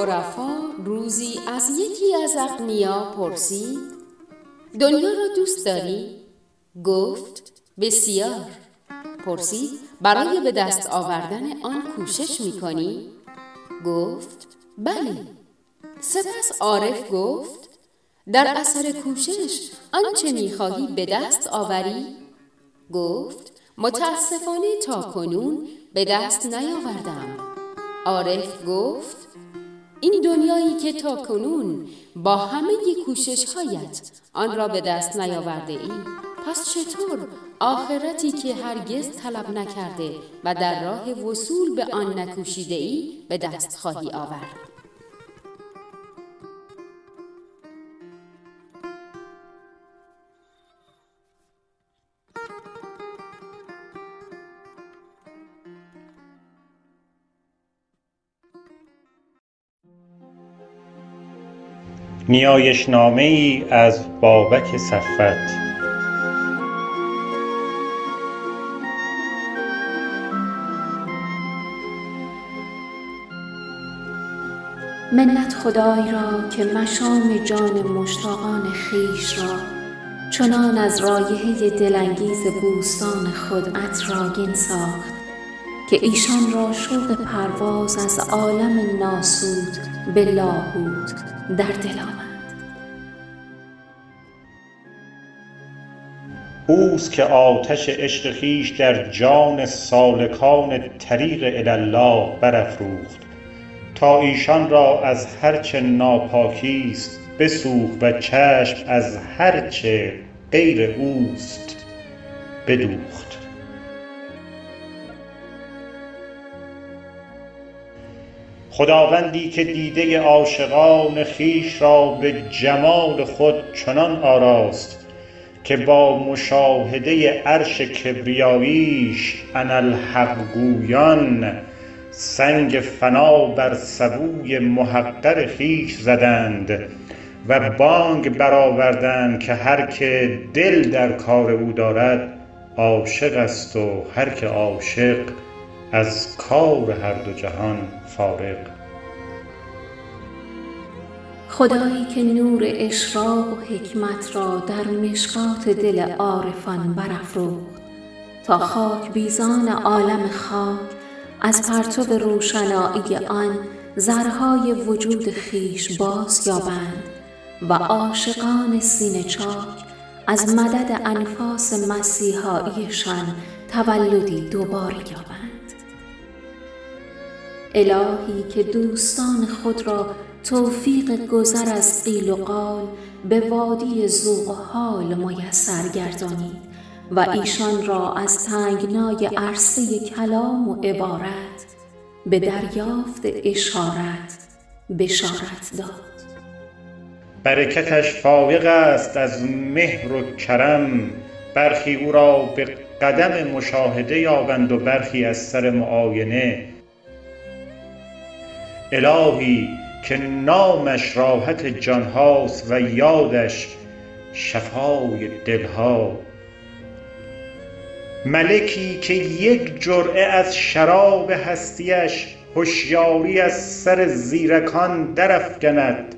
عرفا روزی از یکی از اغنیا پرسید دنیا را دوست داری؟ گفت بسیار پرسید برای به دست آوردن آن کوشش می کنی؟ گفت بله سپس عارف گفت در اثر کوشش آنچه می خواهی به دست آوری؟ گفت متاسفانه تا کنون به دست نیاوردم عارف گفت این دنیایی که تا کنون با همه کوشش هایت آن را به دست نیاورده ای. پس چطور آخرتی که هرگز طلب نکرده و در راه وصول به آن نکوشیده ای به دست خواهی آورد؟ نیایشنامه ای از بابک صفوت. منت خدای را که مشام جان مشتاقان خویش را چنان از رایحه دلانگیز بوستان خود عطرآگین ساخت که ایشان را شوق پرواز از عالم ناسوت به لاهوت در دل اوست که آتش عشق خویش در جان سالکان طریق الله برافروخت. تا ایشان را از هر چه ناپاکیست بسوخت و چشم از هر چه غیر اوست بدوخت. خداوندی که دیده عاشقان خویش را به جمال خود چنان آراست که با مشاهده عرش کبریاییش اناالحق گویان سنگ فنا بر سبوی محقر خویش زدند و بانگ برآوردند که هر که دل در کار او دارد عاشق است و هر که عاشق از کار هر دو جهان فارغ. خدایی که نور اشراق و حکمت را در مشکات دل عارفان برافروخت. تا خاک بیزان عالم خاک از پرتو روشنایی آن ذرهای وجود خویش باز یابند و عاشقان سینه چاک از مدد انفاس مسیحاییشان تولدی دوباره یابند. الهی که دوستان خود را توفیق گذر از قیل و قال به وادی ذوق و حال میسر گردانید و ایشان را از تنگنای عرصه کلام و عبارت به دریافت اشارت بشارت داد. برکتش فایق است از مهر و کرم برخی او را به قدم مشاهده یابند و برخی از سر معاینه. الهی که نامش راحت جان هاست و یادش شفای دل ها ملکی که یک جرعه از شراب هستی اش هشیاری از سر زیرکان درافکند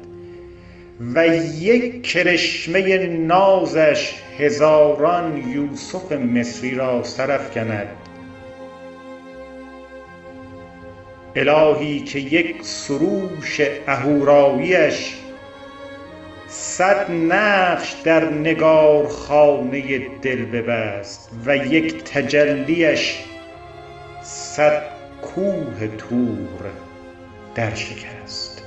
و یک کرشمه نازش هزاران یوسف مصری را سرافکند. الهی که یک سروش اهوراییش صد نقش در نگارخانه دل ببست و یک تجلیاش صد کوه طور درشکست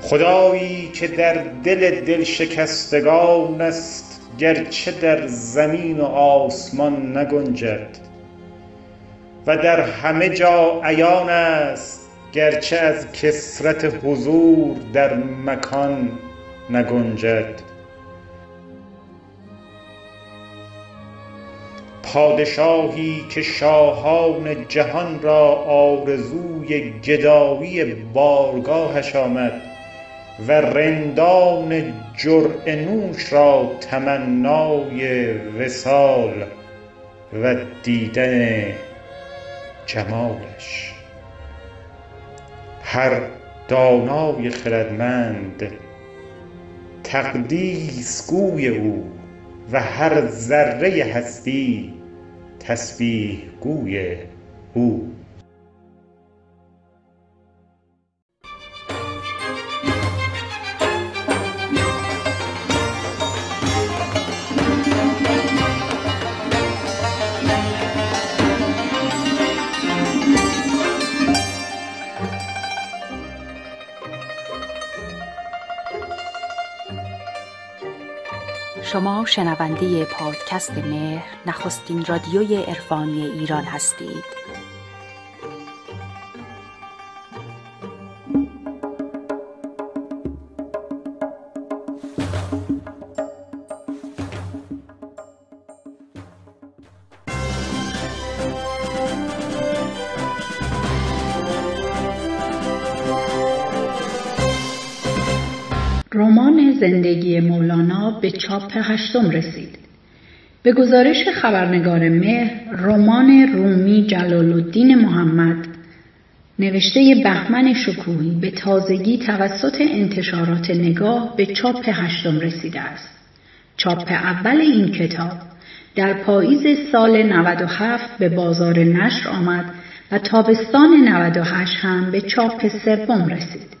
خدایی که در دل دلشکستگان است گرچه در زمین و آسمان نگنجد و در همه جا عیان است گرچه از کثرت حضور در مکان نگنجد. پادشاهی که شاهان جهان را آرزوی گدایی بارگاهش آمد و رندان جرعه نوش را تمنای وصال و دیدن جمالش. هر دانای خردمند تقدیس گوی او و هر ذره هستی تسبیح گوی او. شنونده پادکست مهر نخستین رادیوی عرفانی ایران هستید. چاپ هشتم رسید. به گزارش خبرنگار مهر رمان رومی جلال الدین محمد نوشته بهمن شکوهی به تازگی توسط انتشارات نگاه به چاپ هشتم رسیده است. چاپ اول این کتاب در پاییز سال 97 به بازار نشر آمد و تابستان 98 هم به چاپ سوم رسید.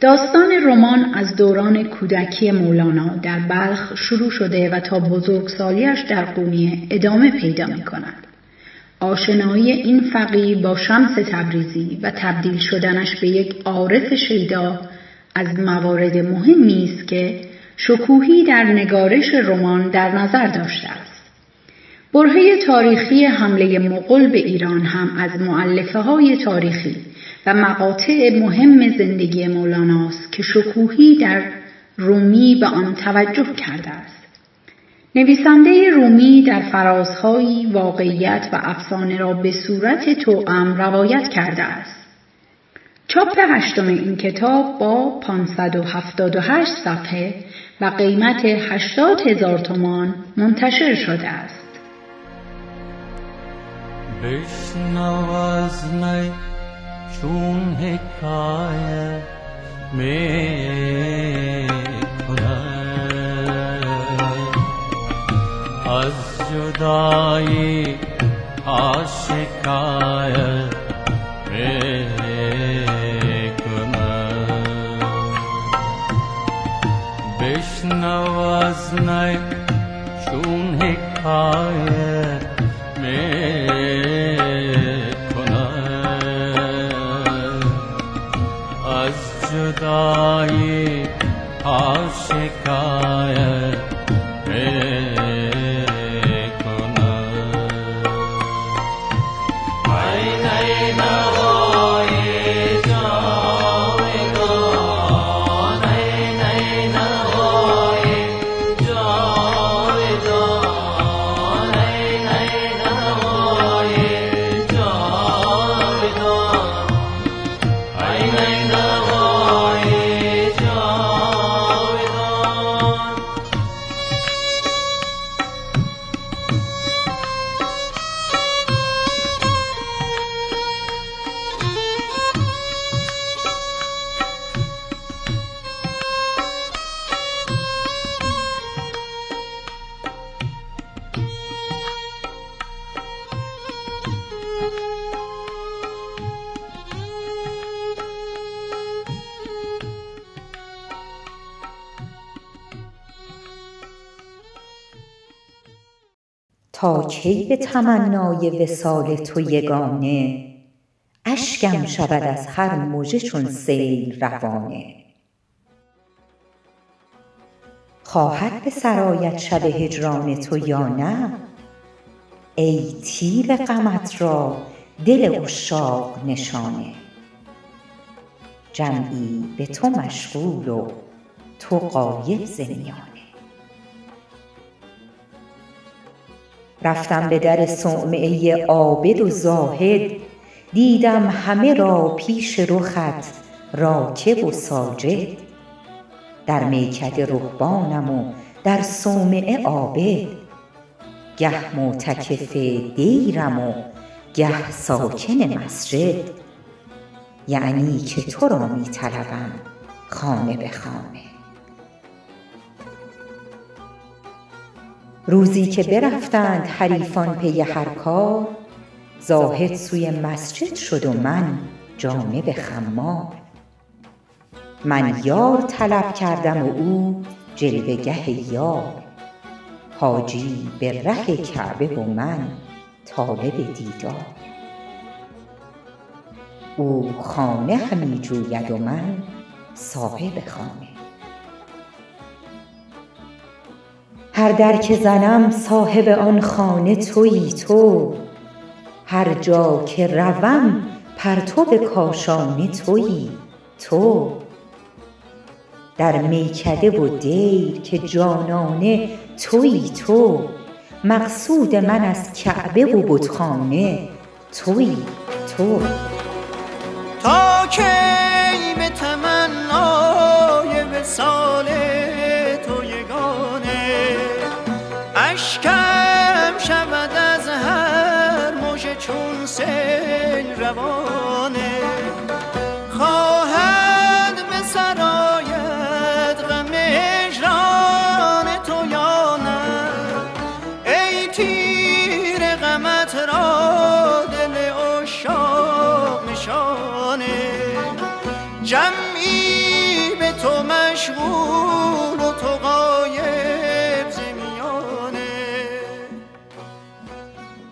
داستان رمان از دوران کودکی مولانا در بلخ شروع شده و تا بزرگسالیش در قونیه ادامه پیدا می کند. آشنایی این فقیر با شمس تبریزی و تبدیل شدنش به یک عارف شیدا از موارد مهمی است که شکوهی در نگارش رمان در نظر داشته است. برهه تاریخی حمله مغول به ایران هم از معلفه تاریخی مقاطع مهم زندگی مولاناست که شکوهی در رومی به آن توجه کرده است. نویسنده رومی در فرازهایی واقعیت و افسانه را به صورت توأم روایت کرده است. چاپ هشتم این کتاب با 578 صفحه و قیمت 80 هزار تومان منتشر شده است. بشنو از ून्खाय मे भजुदा आशिकाय मे تا کی به تمنای وصال تو یگانه؟ اشکم شود از هر مژه چون سیل روانه. خواهد به سر شب هجران تو یا نه؟ ای تیر غمت را دل عشاق نشانه. جمعی به تو مشغول و تو غایب ز رفتم به در صومعه عابد و زاهد دیدم همه را پیش رخت راکع و ساجد. در میکده رهبانم و در صومعه عابد. گه معتکف دیرم و گه ساکن مسجد. یعنی که تو را می خانه به خانه. روزی که برفتند حریفان پی هر کار زاهد سوی مسجد شد و من جانب خمار. من یار طلب کردم و او جلوه گه یار. حاجی به ره کعبه و من طالب دیدار. او خانه همی جوید و من صاحب خانه. هر در که زنم صاحب آن خانه تویی تو. هر جا که روم پرتو کاشانه تویی تو. در میکده و دیر که جانانه تویی تو. مقصود من از کعبه و بتخانه تویی تو. تا کی به تمنای وصال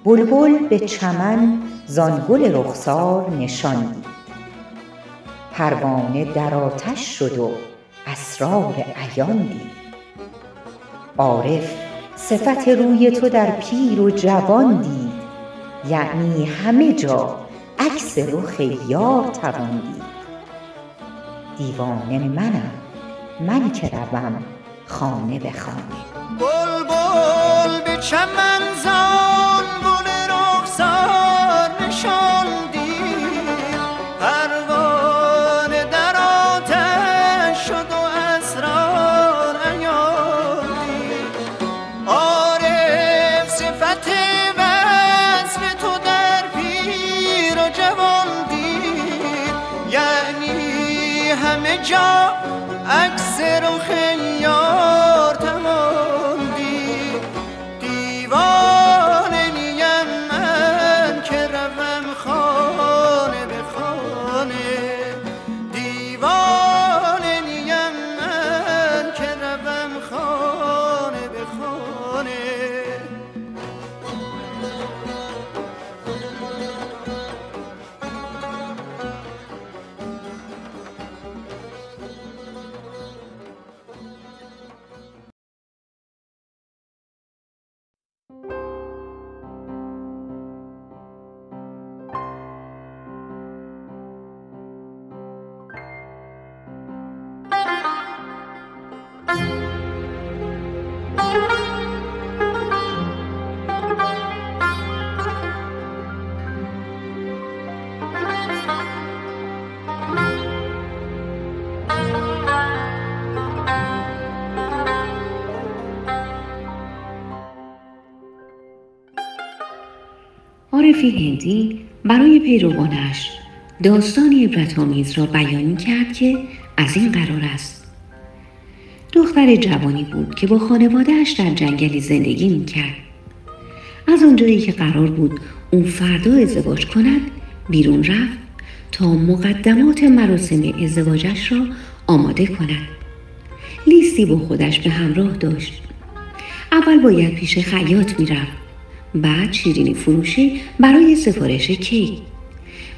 بلبل به چمن زان گل رخسار نشاندی پروانه در آتش شد و اسرار عیان دید. عارف صفت روی تو در پیر و جوان دید. یعنی همه جا عکس رخ یار توان دید. دیوانه منم من که روم خانه به خانه. بلبل به چمن زان عارفی هندی برای پیروانش داستانی عبرتآمیز را بیان کرد که از این قرار است. دختر جوانی بود که با خانوادهش در جنگلی زندگی می‌کرد. از آنجایی که قرار بود او فردا ازدواج کند بیرون رفت تا مقدمات مراسم ازدواجش را آماده کند. لیستی با خودش به همراه داشت. اول باید پیش خیاط می‌رفت. بعد شیرینی فروشی برای سفارش کیک.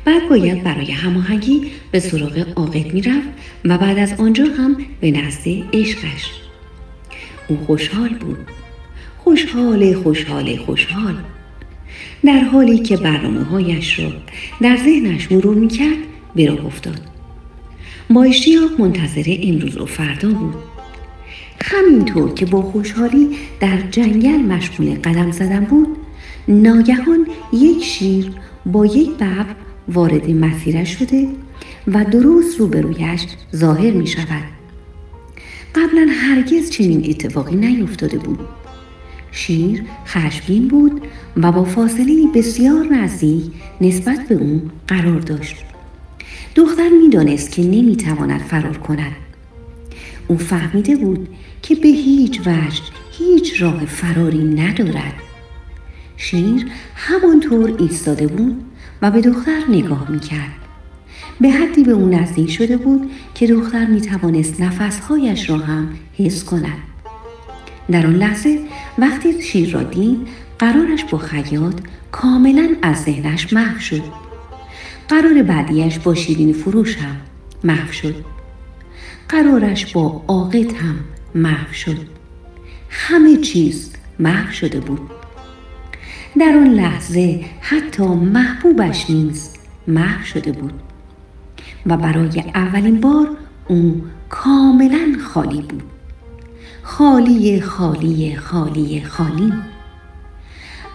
بعد باید برای هماهنگی به سراغ عاقد می‌رفت و بعد از آنجا هم به نزد عشقش. او خوشحال بود. خوشحال خوشحال خوشحال. در حالی که برنامه هایش را در ذهنش مرور می‌کرد به راه افتاد. با اشتیاق منتظر امروز و فردا بود. همینطور که با خوشحالی در جنگل مشغول قدم زدن بود ناگهان یک شیر با یک ببر وارد مسیرش شده و درست روبرویش ظاهر می شود. قبلا هرگز چنین اتفاقی نیفتاده بود. شیر خشمگین بود و با فاصله بسیار نزدیک نسبت به او قرار داشت. دختر می‌دانست که نمی‌تواند فرار کند. او فهمیده بود که به هیچ وجه هیچ راه فراری ندارد. شیر همانطور ایستاده بود و به دختر نگاه می‌کرد. به حدی به او نزدیک شده بود که دختر می توانست نفسهایش را هم حس کند. در آن لحظه وقتی شیر را دید قرارش با خیاط کاملا از ذهنش محو شد. قرار بعدیش با شیرین فروش هم محو شد. قرارش با عاقد هم محو شد. همه چیز محو شده بود. در آن لحظه حتی محبوبش نیز محو شده بود. و برای اولین بار او کاملا خالی بود. خالی خالی خالی خالی.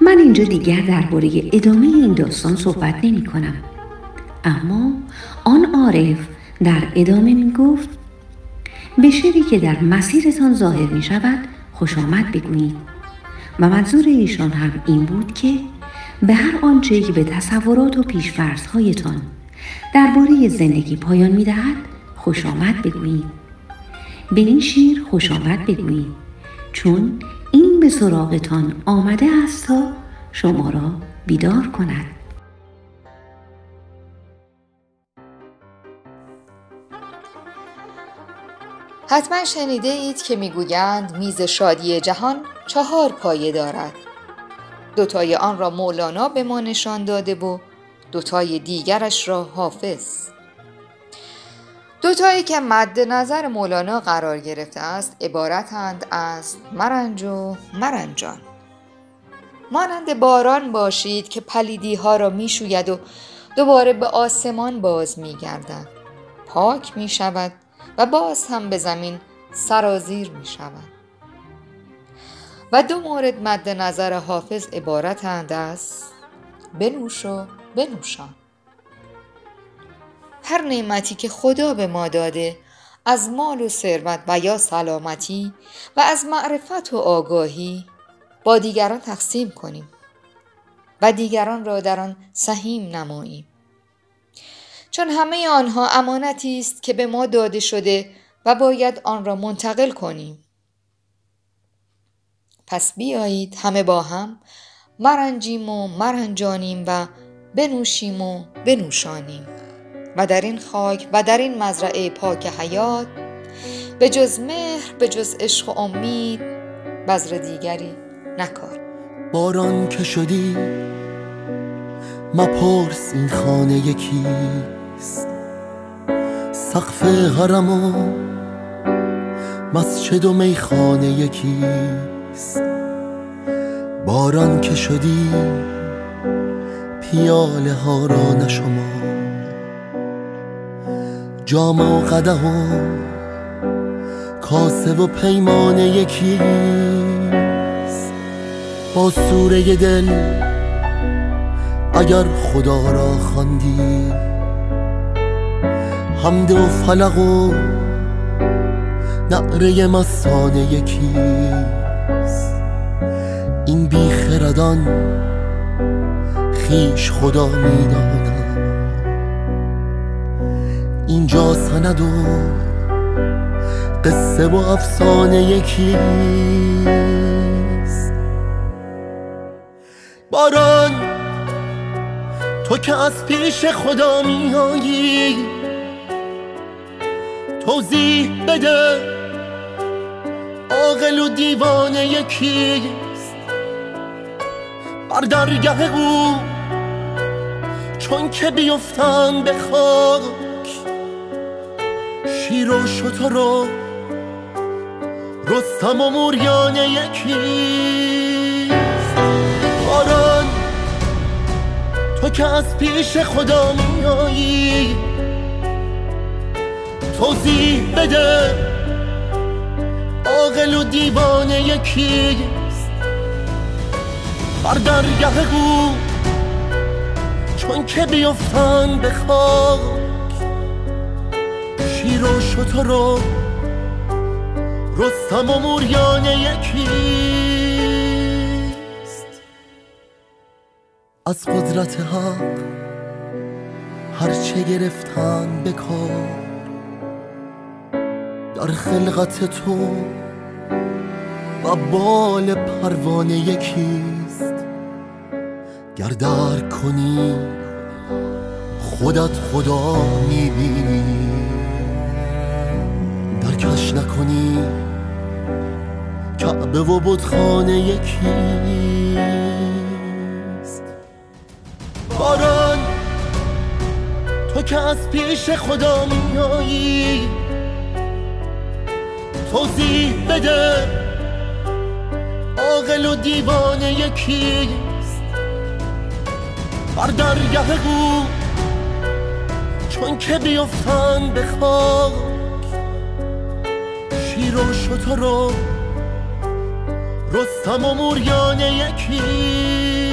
من اینجا دیگر درباره ادامه این داستان صحبت نمی کنم. اما آن عارف در ادامه می گفت به شری که در مسیرتان ظاهر می شود خوش آمد بگویید. و منظور ایشان هم این بود که به هر آنچه که به تصورات و پیشفرزهایتان درباره زندگی پایان می دهد خوش آمد بگویید. به این شیر خوش آمد بگویید. چون این به سراغتان آمده است تا شما را بیدار کند. حتما شنیده اید که می‌گویند میز شادی جهان چهار پایه دارد. دوتای آن را مولانا به ما نشان داده و دوتای دیگرش را حافظ. دوتایی که مد نظر مولانا قرار گرفته است عبارتند از مرنج و مرنجان. مانند باران باشید که پلیدی ها را می شوید و دوباره به آسمان باز می گردد پاک می شود و باز هم به زمین سرازیر می شود. و دو مورد مد نظر حافظ عبارتند از بنوش و بنوشان. هر نعمتی که خدا به ما داده از مال و ثروت و یا سلامتی و از معرفت و آگاهی با دیگران تقسیم کنیم و دیگران را در آن سهیم نماییم. چون همه آنها امانتی است که به ما داده شده و باید آن را منتقل کنیم. پس بیایید همه با هم مرنجیم و مرنجانیم و بنوشیم و بنوشانیم. و در این خاک و در این مزرعه پاک حیات به جز مهر به جز عشق و امید بذر دیگری نکار. باران که شدی مپرس این خانه یکیست سقف حرم و مسجد و میخانه یکیست. باران که شدی پیاله ها را نشما. جام و قده و کاسه و پیمانه یکیست. با سوره دل اگر خدا را خواندی حمد و فلق و نعره مستانه یکیست این بیخردان خیش خدا می‌دانم اینجا سند و قصه و افسانه یکیست باران تو که از پیش خدا میایی توضیح بده. عاقل و دیوانه یکیست بر درگه او چون که بیفتن به خاک. شیر و شتر و رستم و موریان یکیست باران تو که از پیش خدا میایی. توضیح بده. عاقل و دیوانه یکیست بر درگه او چون که بیفتن به خاک. شیر و شتر و رستم و موریان یکی از قدرت حق هرچه گرفتن بکار در خلقت تو و بال پروانه یکیست. گر درک کنی خودت خدا می‌بینی. درکش نکنی کعبه و بودخانه یکیست. باران تو که از پیش خدا میایی توضیح بده. عاقل و دیوانه یکیست بر درگه او چون که بیفتن به خاک. شیر و شتر و رستم و موریان یکیست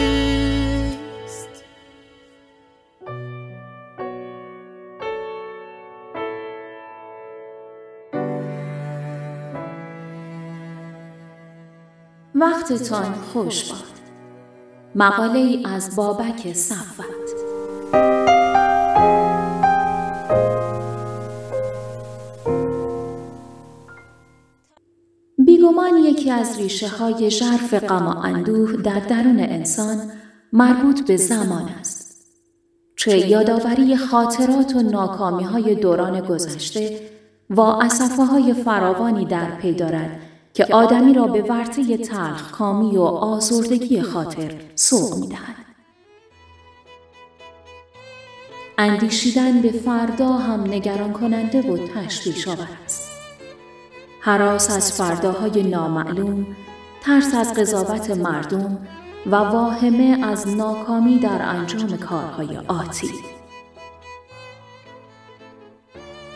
وقتتان خوش باد مقاله ای از بابک صفت بیگمان یکی از ریشه های ژرف غم و اندوه در درون انسان مربوط به زمان است. چه یادآوری خاطرات و ناکامی های دوران گذشته و اصفه های فراوانی در پی دارد که آدمی را به ورطه تلخ کامی و آزردگی خاطر سوق می دهد. اندیشیدن به فردا هم نگران کننده و تشویش آور است. حراس از فرداهای نامعلوم، ترس از قضاوت مردم و واهمه از ناکامی در انجام کارهای آتی.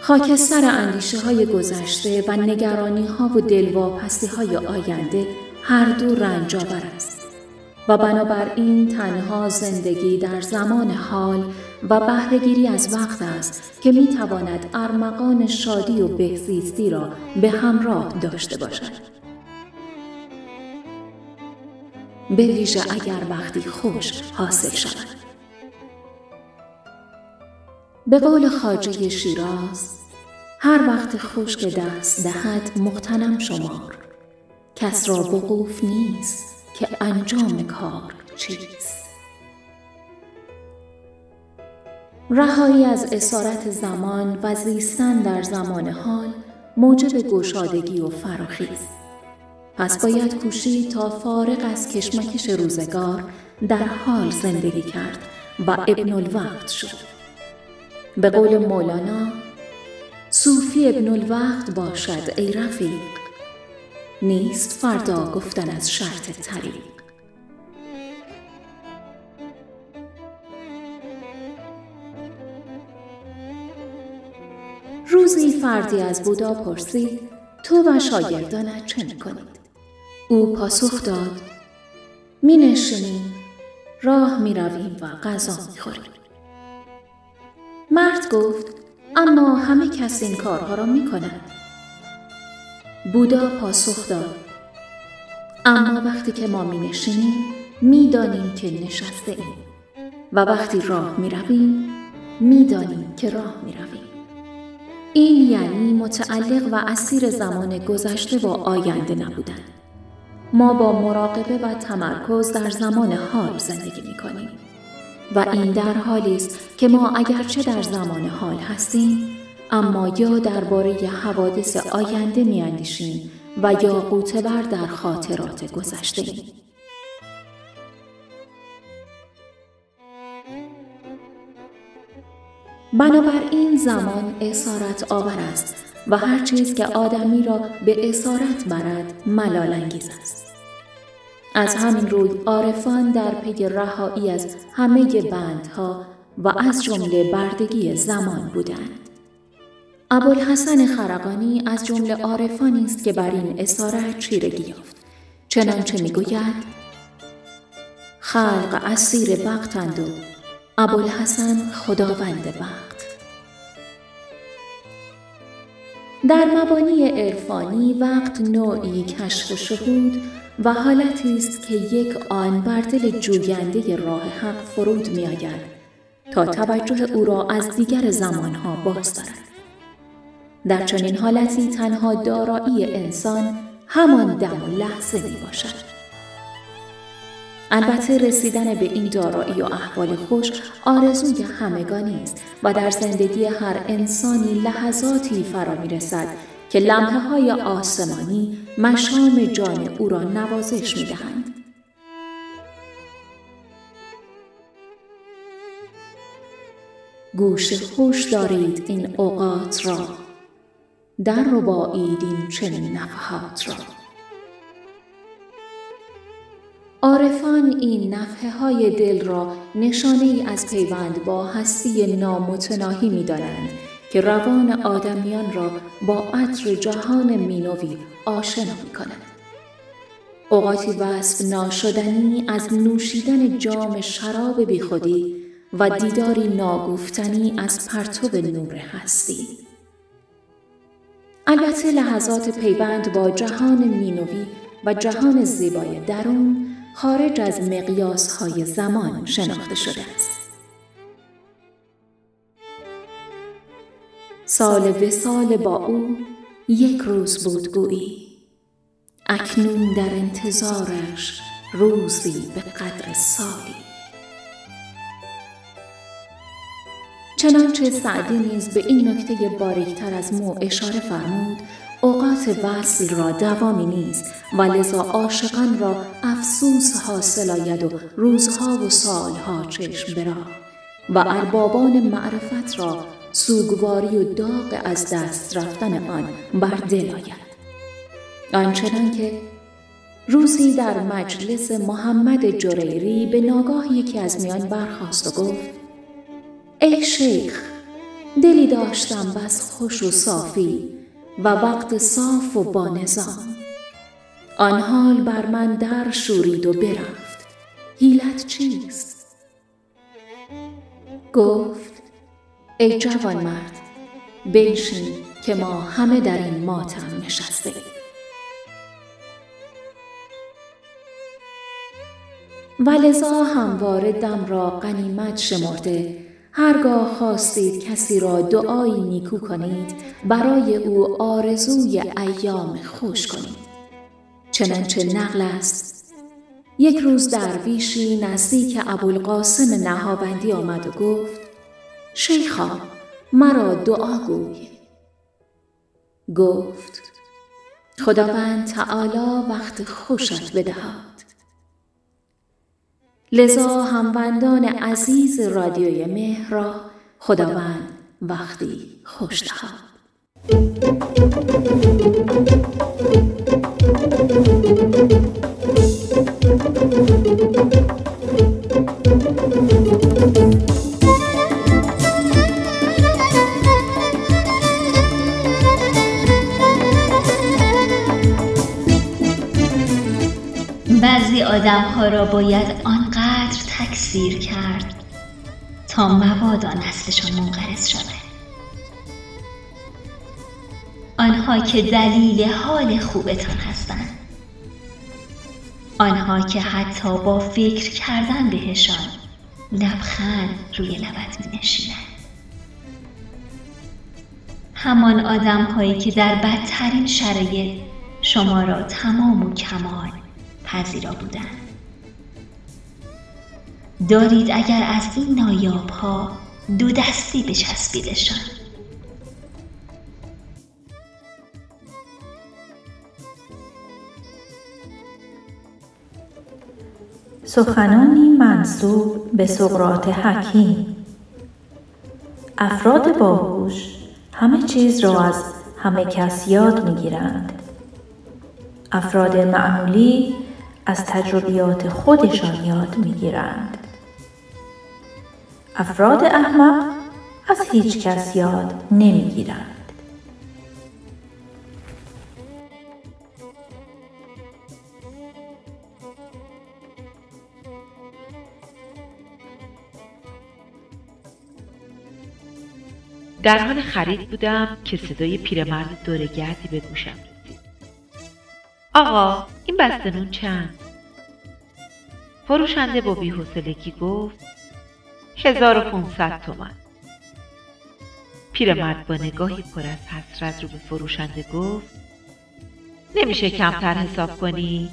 خاکستر اندیشه های گذشته و نگرانی ها و دلواپسی های آینده هر دو رنج است و بنابراین تنها زندگی در زمان حال و بهرهگیری از وقت است که می تواند ارمغان شادی و بهزیستی را به همراه داشته باشد. به ویژه اگر وقتی خوش حاصل شود. به قول خاجه شیراز هر وقت خوش که دست دهد مقتنم شمار. کس را بقوف نیست که انجام کار چیست. رهایی از اسارت زمان و زیستن در زمان حال موجب گشادگی و فراخی پس باید کوشید تا فارغ از کشمکش روزگار در حال زندگی کرد و ابن الوقت شد. به قول مولانا صوفی ابن الوقت باشد ای رفیق. نیست فردا گفتن از شرط طریق. روزی فردی از بودا پرسید تو و شاگردانت چه می‌کنید؟ او پاسخ داد می نشینیم راه می رویم و غذا می خوریم. مرد گفت اما همه کس این کارها را می کنند. بودا پاسخ داد اما وقتی که ما می نشینیم می دانیم که نشسته ایم و وقتی راه می رویم می دانیم که راه می رویم. این یعنی متعلق و اسیر زمان گذشته و آینده نبودن. ما با مراقبه و تمرکز در زمان حال زندگی می کنیم. و این در حالی است که ما اگرچه در زمان حال هستیم اما یا درباره حوادث آینده میاندیشیم و یا قوتبر در خاطرات گذشته ایم. بنابراین زمان اسارت آور است و هر چیز که آدمی را به اسارت برد ملال انگیز است. از همین روی عارفان در پی رهایی از همه بندها و از جمله بردگی زمان بودند. ابوالحسن خرقانی از جمله عارفانی است که بر این اسارت چیرگی یافت چنانچه می‌گوید خلق اسیر وقتند و ابوالحسن خداوند وقت در مبانی عرفانی وقت نوعی کشف و شهود و حالتی است که یک آن بر دل جوینده راه حق فرود می آید تا توجه او را از دیگر زمانها باز دارد. در چنین حالتی تنها دارایی انسان همان دم و لحظه می باشد. البته رسیدن به این دارایی و احوال خوش آرزوی همگانی است و در زندگی هر انسانی لحظاتی فرا می رسد که لمحه های آسمانی مشام جان او را نوازش می دهند. گوش خوش دارید این اوقات را در ربایید این چنین نفحات را عارفان این نفحه های دل را نشانه ای از پیوند با هستی نامتناهی می دانند که روان آدمیان را با عطر جهان مینوی آشنا می کند. اوقاتی وصف ناشدنی از نوشیدن جام شراب بیخودی و دیداری ناگفتنی از پرتو نور هستی. البته لحظات پیوند با جهان مینوی و جهان زیبای درون خارج از مقیاس های زمان شناخته شده است. سال سال با او یک روز بود گویی. اکنون در انتظارش روزی به قدر سالی. چنانچه سعدی نیز به این نکته باریکتر از مو اشاره فرمود اوقات وصل را دوامی نیست و لذا عاشقان را افسوس حاصل آید و روزها و سالها چشم برا و اربابان معرفت را سوگواری و داغ از دست رفتن آن بر دل آید. آنچنان که روزی در مجلس محمد جریری به ناگاه یکی از میان برخواست و گفت ای شیخ دلی داشتم بس خوش و صافی و وقت صاف و با نظام. آن حال بر من در شورید و برفت. حیلت چیست؟ گفت ای جوان مرد بنشین که ما همه در این ماتم نشسته. ولذا همواره دم را قنیمت شمرده هرگاه خواستید کسی را دعایی نیکو کنید برای او آرزوی ایام خوش کنید. چنانچه نقل است یک روز درویشی نزدیک ابوالقاسم نهاوندی آمد و گفت شیخا مرا دعا گوی گفت خداوند تعالی وقت خوشت بدهد. لذا هموندان عزیز رادیوی مهر را خداوند وقتی خوش دهد. بعضی آدم ها را باید آنقدر تکثیر کرد تا مبادا نسلشان منقرض شود. آنها که دلیل حال خوبتان هستند. آنها که حتی با فکر کردن بهشان لبخند روی لبت می نشینند همان آدم هایی که در بدترین شرایط شما را تمام و کمال پذیرا بودند دارید اگر از این نایاب ها دو دستی بچسبیدشان. سخنانی منصوب به سقراط حکیم. افراد باهوش همه چیز را از همه کس یاد می‌گیرند. افراد معمولی از تجربیات خودشان یاد می‌گیرند افراد احمق از هیچ کس یاد نمی‌گیرند در حال خرید بودم که صدای پیرمرد دورگردی به گوشم. آقا این بسته نون چند؟ فروشنده با بیحوصلگی گفت هزار و پونصد تومن پیرمرد با نگاهی پر از حسرت رو به فروشنده گفت نمیشه کمتر حساب کنی؟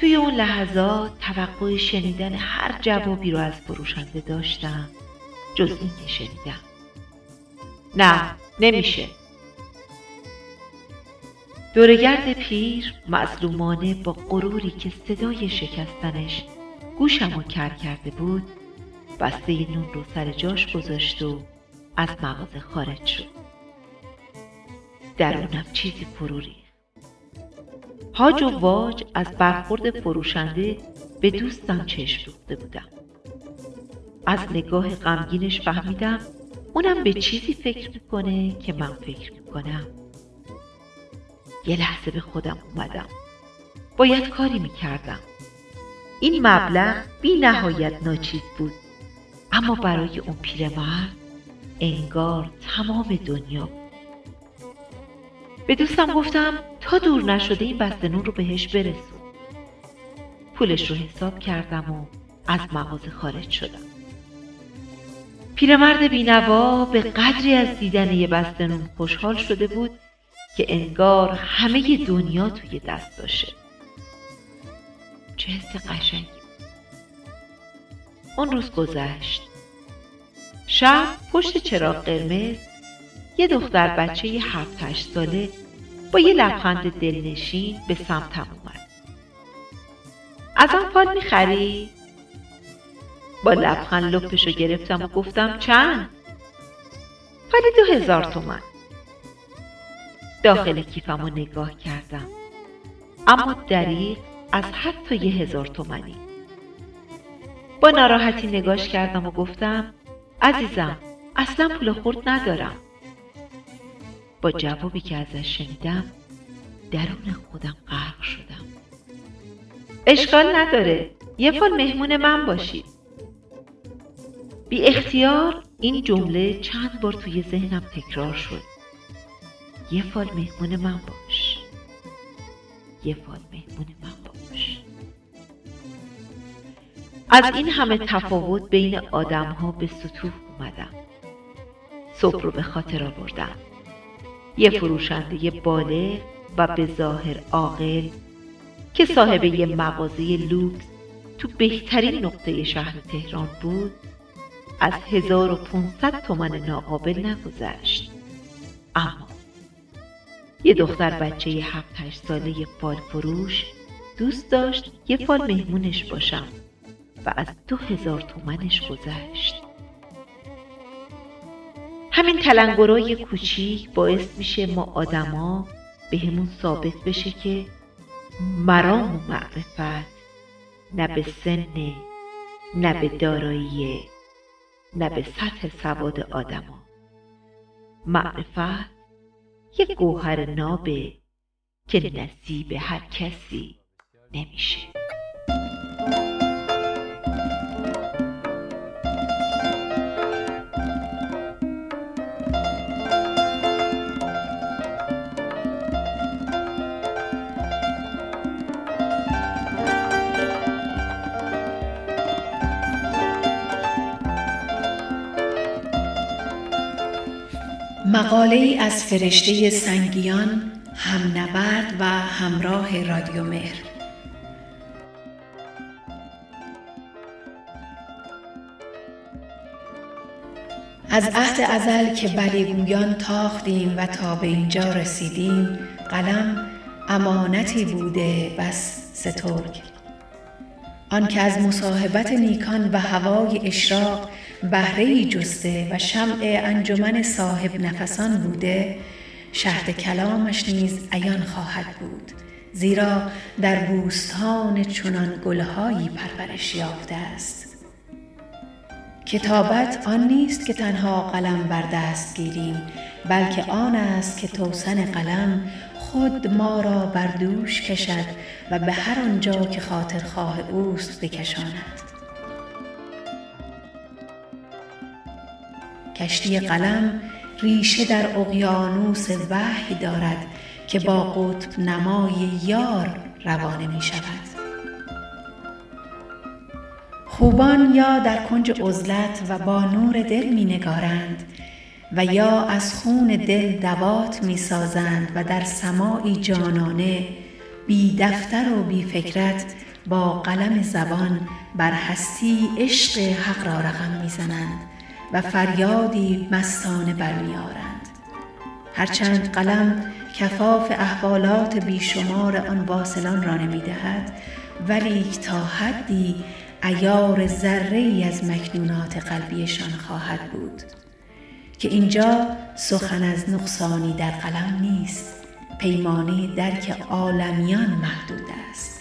توی اون لحظات توقع شنیدن هر جوابی رو از فروشنده داشتم جز این که شنیدم. نه نمیشه. دورگرد پیر مظلومانه با غروری که صدای شکستنش گوشمو کر کرده بود بسته نون رو سر جاش گذاشت و از مغازه خارج شد. درونم چیزی فرو ریخت. هاج و واج از برخورد فروشنده به دوستم چشم دوخته بودم. از نگاه غمگینش فهمیدم اونم به چیزی فکر می‌کنه که من فکر می‌کنم. یه لحظه به خودم اومدم. باید کاری می‌کردم. این مبلغ بی نهایت ناچیز بود. اما برای اون پیرمرد انگار تمام دنیا به دوستم گفتم تا دور نشده این بسته نون رو بهش برسون. پولش رو حساب کردم و از مغازه خارج شدم. پیرمرد بینوا به قدری از دیدن یه بسته نون خوشحال شده بود که انگار همه دنیا توی دست داشته چه حس قشنگی. اون روز گذشت. شب پشت چراغ قرمز یه دختر بچه یه هفت هشت ساله با یه لبخند دلنشین به سمتم اومد. ازم فال می‌خری؟ با لبخند لپشو گرفتم و گفتم چند؟ فالی دو هزار تومن. داخل کیفم رو نگاه کردم. اما دریق از حتی یه هزار تومنی. با ناراحتی نگاش کردم و گفتم عزیزم اصلا پول خورد ندارم. با جوابی که ازش شنیدم درون خودم غرق شدم. اشکال نداره. یه فال مهمون من باشید بی اختیار این جمله چند بار توی ذهنم تکرار شد. یه فال مهمون من باش. یه فال مهمون من باش. از این همه تفاوت بین آدم ها به سطوح اومدم. صبح رو به خاطر آوردم. یه فروشنده بالغ و به ظاهر عاقل که صاحب یه مغازه لوکس تو بهترین نقطه شهر تهران بود از 1500 تومن ناقابل نگذشت. اما یه دختر بچه هفت هشت ساله فال فروش دوست داشت یه فال مهمونش باشم و از دو هزار تومنش گذشت. همین تلنگرای کوچیک باعث میشه ما آدما به همون ثابت بشه که مرام و معرفت نه به سن نه به دارایی نه به سطح سواد آدما. معرفت یک گوهر نابه که نصیب هر کسی نمیشه. مقاله ای از فرشته سنگیان همنبرد و همراه رادیو مهر. از عهد ازل که بلیگویان تاختیم و تا به اینجا رسیدیم قلم امانتی بوده بس سترگ. آن که از مصاحبت نیکان و هوای اشراق بهره ای جسته و شمع انجمن صاحب نفسان بوده شهد کلامش نیز عیان خواهد بود. زیرا در بوستان چنان گلهایی پرورش یافته است. کتابت آن نیست که تنها قلم بر دست گیریم بلکه آن است که توسن قلم خود ما را بر دوش کشد و به هر آنجا که خاطرخواه اوست بکشاند. کشتی قلم ریشه در اقیانوس وحی دارد که با قطب نمای یار روانه می شود. خوبان یا در کنج عزلت و با نور دل می نگارند و یا از خون دل دوات می سازند و در سماعی جانانه بی دفتر و بی فکرت با قلم زبان بر هستی عشق حق را رقم می زنند و فریادی مستانه آرند. هرچند قلم کفاف احوالات بیشمار آن واصلان را نمی دهد ولیک تا حدی عیار ذره ای از مکنونات قلبیشان خواهد بود که اینجا سخن از نقصانی در قلم نیست پیمانه درک عالمیان محدود است.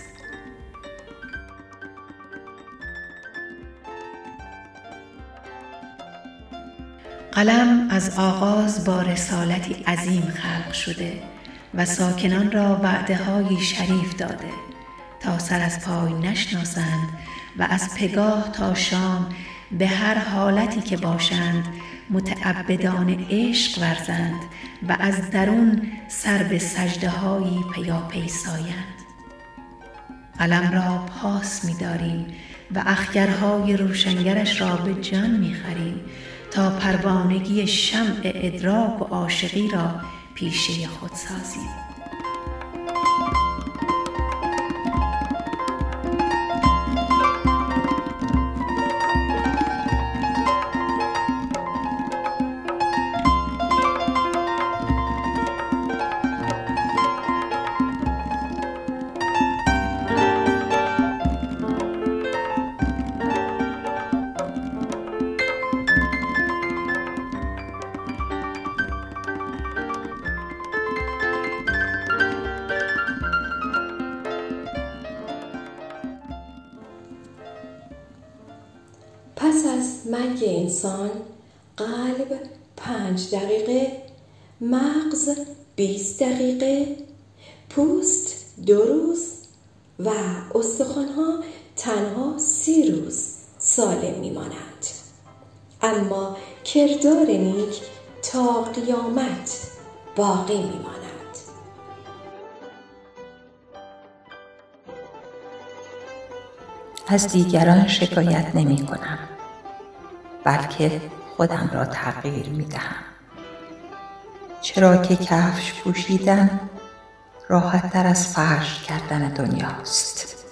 قلم از آغاز با رسالتی عظیم خلق شده و ساکنان را وعده های شریف داده تا سر از پای نشناسند و از پگاه تا شام به هر حالتی که باشند متعبدان عشق ورزند و از درون سر به سجده هایی پیاپی سایند قلم را پاس می داریم و اخگرهای روشنگرش را به جان می خریم تا پروانگی شمع ادراک و عاشقی را پیشه خود سازیم. مغز بیست دقیقه پوست دو روز و استخوانها تنها سی روز سالم میمانند. اما کردار نیک تا قیامت باقی میماند. از دیگران شکایت نمی کنم بلکه خودم را تغییر می دهم چرا که کفش پوشیدن راحت تر از فرش کردن دنیاست.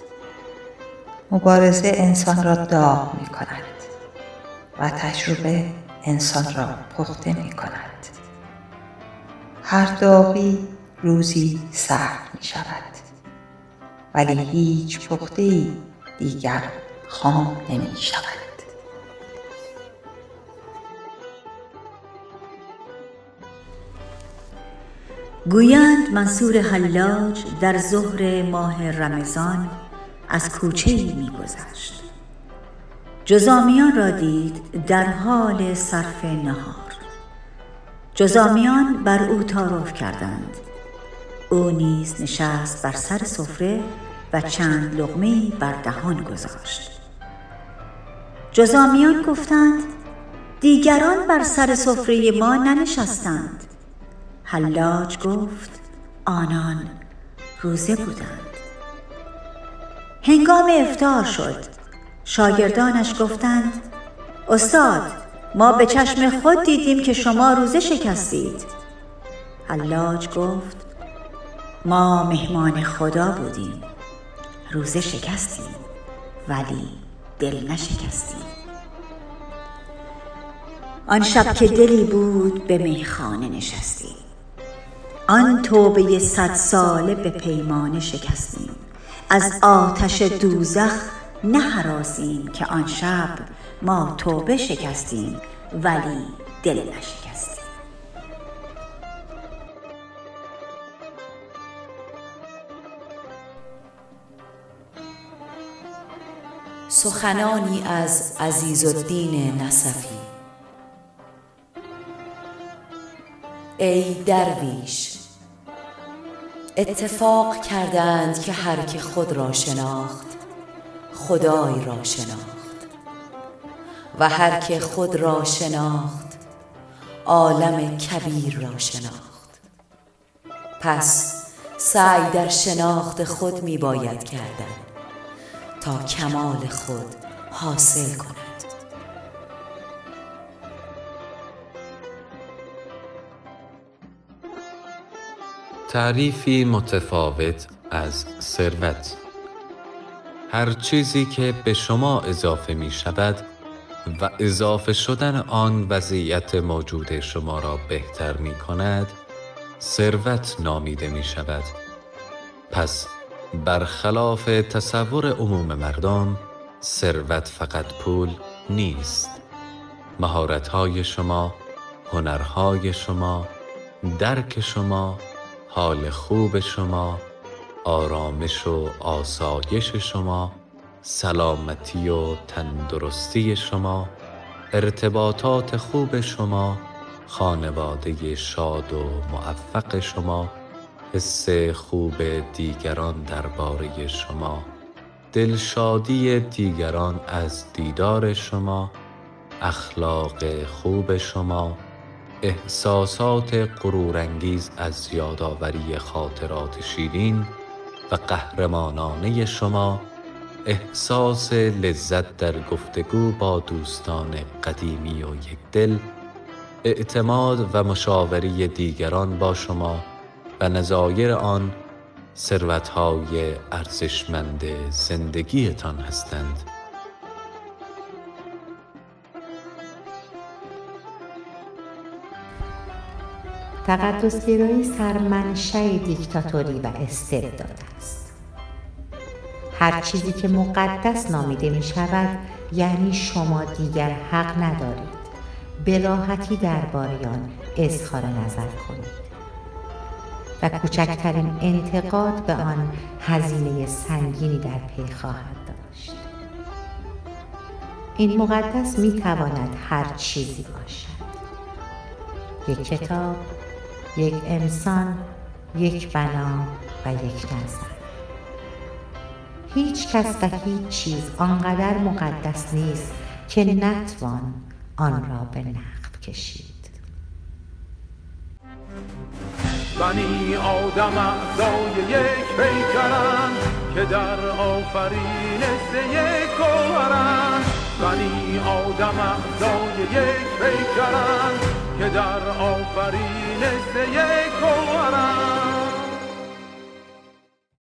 مبارزه انسان را داغ می کند و تجربه انسان را پخته می کند هر داغی روزی سخت می شود ولی هیچ پخته دیگر خام نمی شود گویند منصور حلاج در ظهر ماه رمضان از کوچه ای می گذشت جذامیان را دید در حال صرف نهار. جذامیان بر او تعارف کردند. او نیز نشست بر سر سفره و چند لقمه بر دهان گذاشت. جذامیان گفتند دیگران بر سر سفره ما ننشستند. حلاج گفت آنان روزه بودند. هنگام افطار شد. شاگردانش گفتند استاد ما به چشم خود دیدیم که شما روزه شکستید. حلاج گفت ما مهمان خدا بودیم. روزه شکستیم ولی دل نشکستیم. آن شب که دلی بود به میخانه نشستیم. آن توبه صد ساله به پیمانه شکستیم از آتش دوزخ نهراسیم که آن شب ما توبه شکستیم ولی دل نشکستیم. سخنانی از عزیزالدین نصفی. ای درویش اتفاق کردند که هر که خود را شناخت خدای را شناخت. و هر که خود را شناخت عالم کبیر را شناخت. پس سعی در شناخت خود می باید کردن تا کمال خود حاصل کند. تعریفی متفاوت از ثروت. هر چیزی که به شما اضافه می شود و اضافه شدن آن وضعیت موجود شما را بهتر می کند ثروت نامیده می شود. پس برخلاف تصور عموم مردم ثروت فقط پول نیست. مهارت‌های شما هنرهای شما درک شما حال خوب شما آرامش و آسایش شما سلامتی و تندرستی شما ارتباطات خوب شما خانواده شاد و موفق شما حس خوب دیگران درباره شما دلشادی دیگران از دیدار شما اخلاق خوب شما احساسات غرورانگیز از یادآوری خاطرات شیرین و قهرمانانه شما احساس لذت در گفتگو با دوستان قدیمی و یکدل اعتماد و مشاوری دیگران با شما و نظایر آن ثروتهای ارزشمند زندگیتان هستند. تقدسگرایی سرمنشأ دیکتاتوری و استبداد است. هر چیزی که مقدس نامیده می شود یعنی شما دیگر حق ندارید. به راحتی درباره آن اظهار نظر کنید. و کوچکترین انتقاد به آن هزینه سنگینی در پی خواهد داشت. این مقدس می تواند هر چیزی باشد. یک کتاب یک انسان یک بنا و یک نظر. هیچ کس و هیچ چیز آنقدر مقدس نیست که نتوان آن را به نقد کشید. بنی آدم اعضای یک پیکرند که در آفرینش یک گوهرند بنی آدم اعضای یک پیکرند که در آفرینش یک گوهرند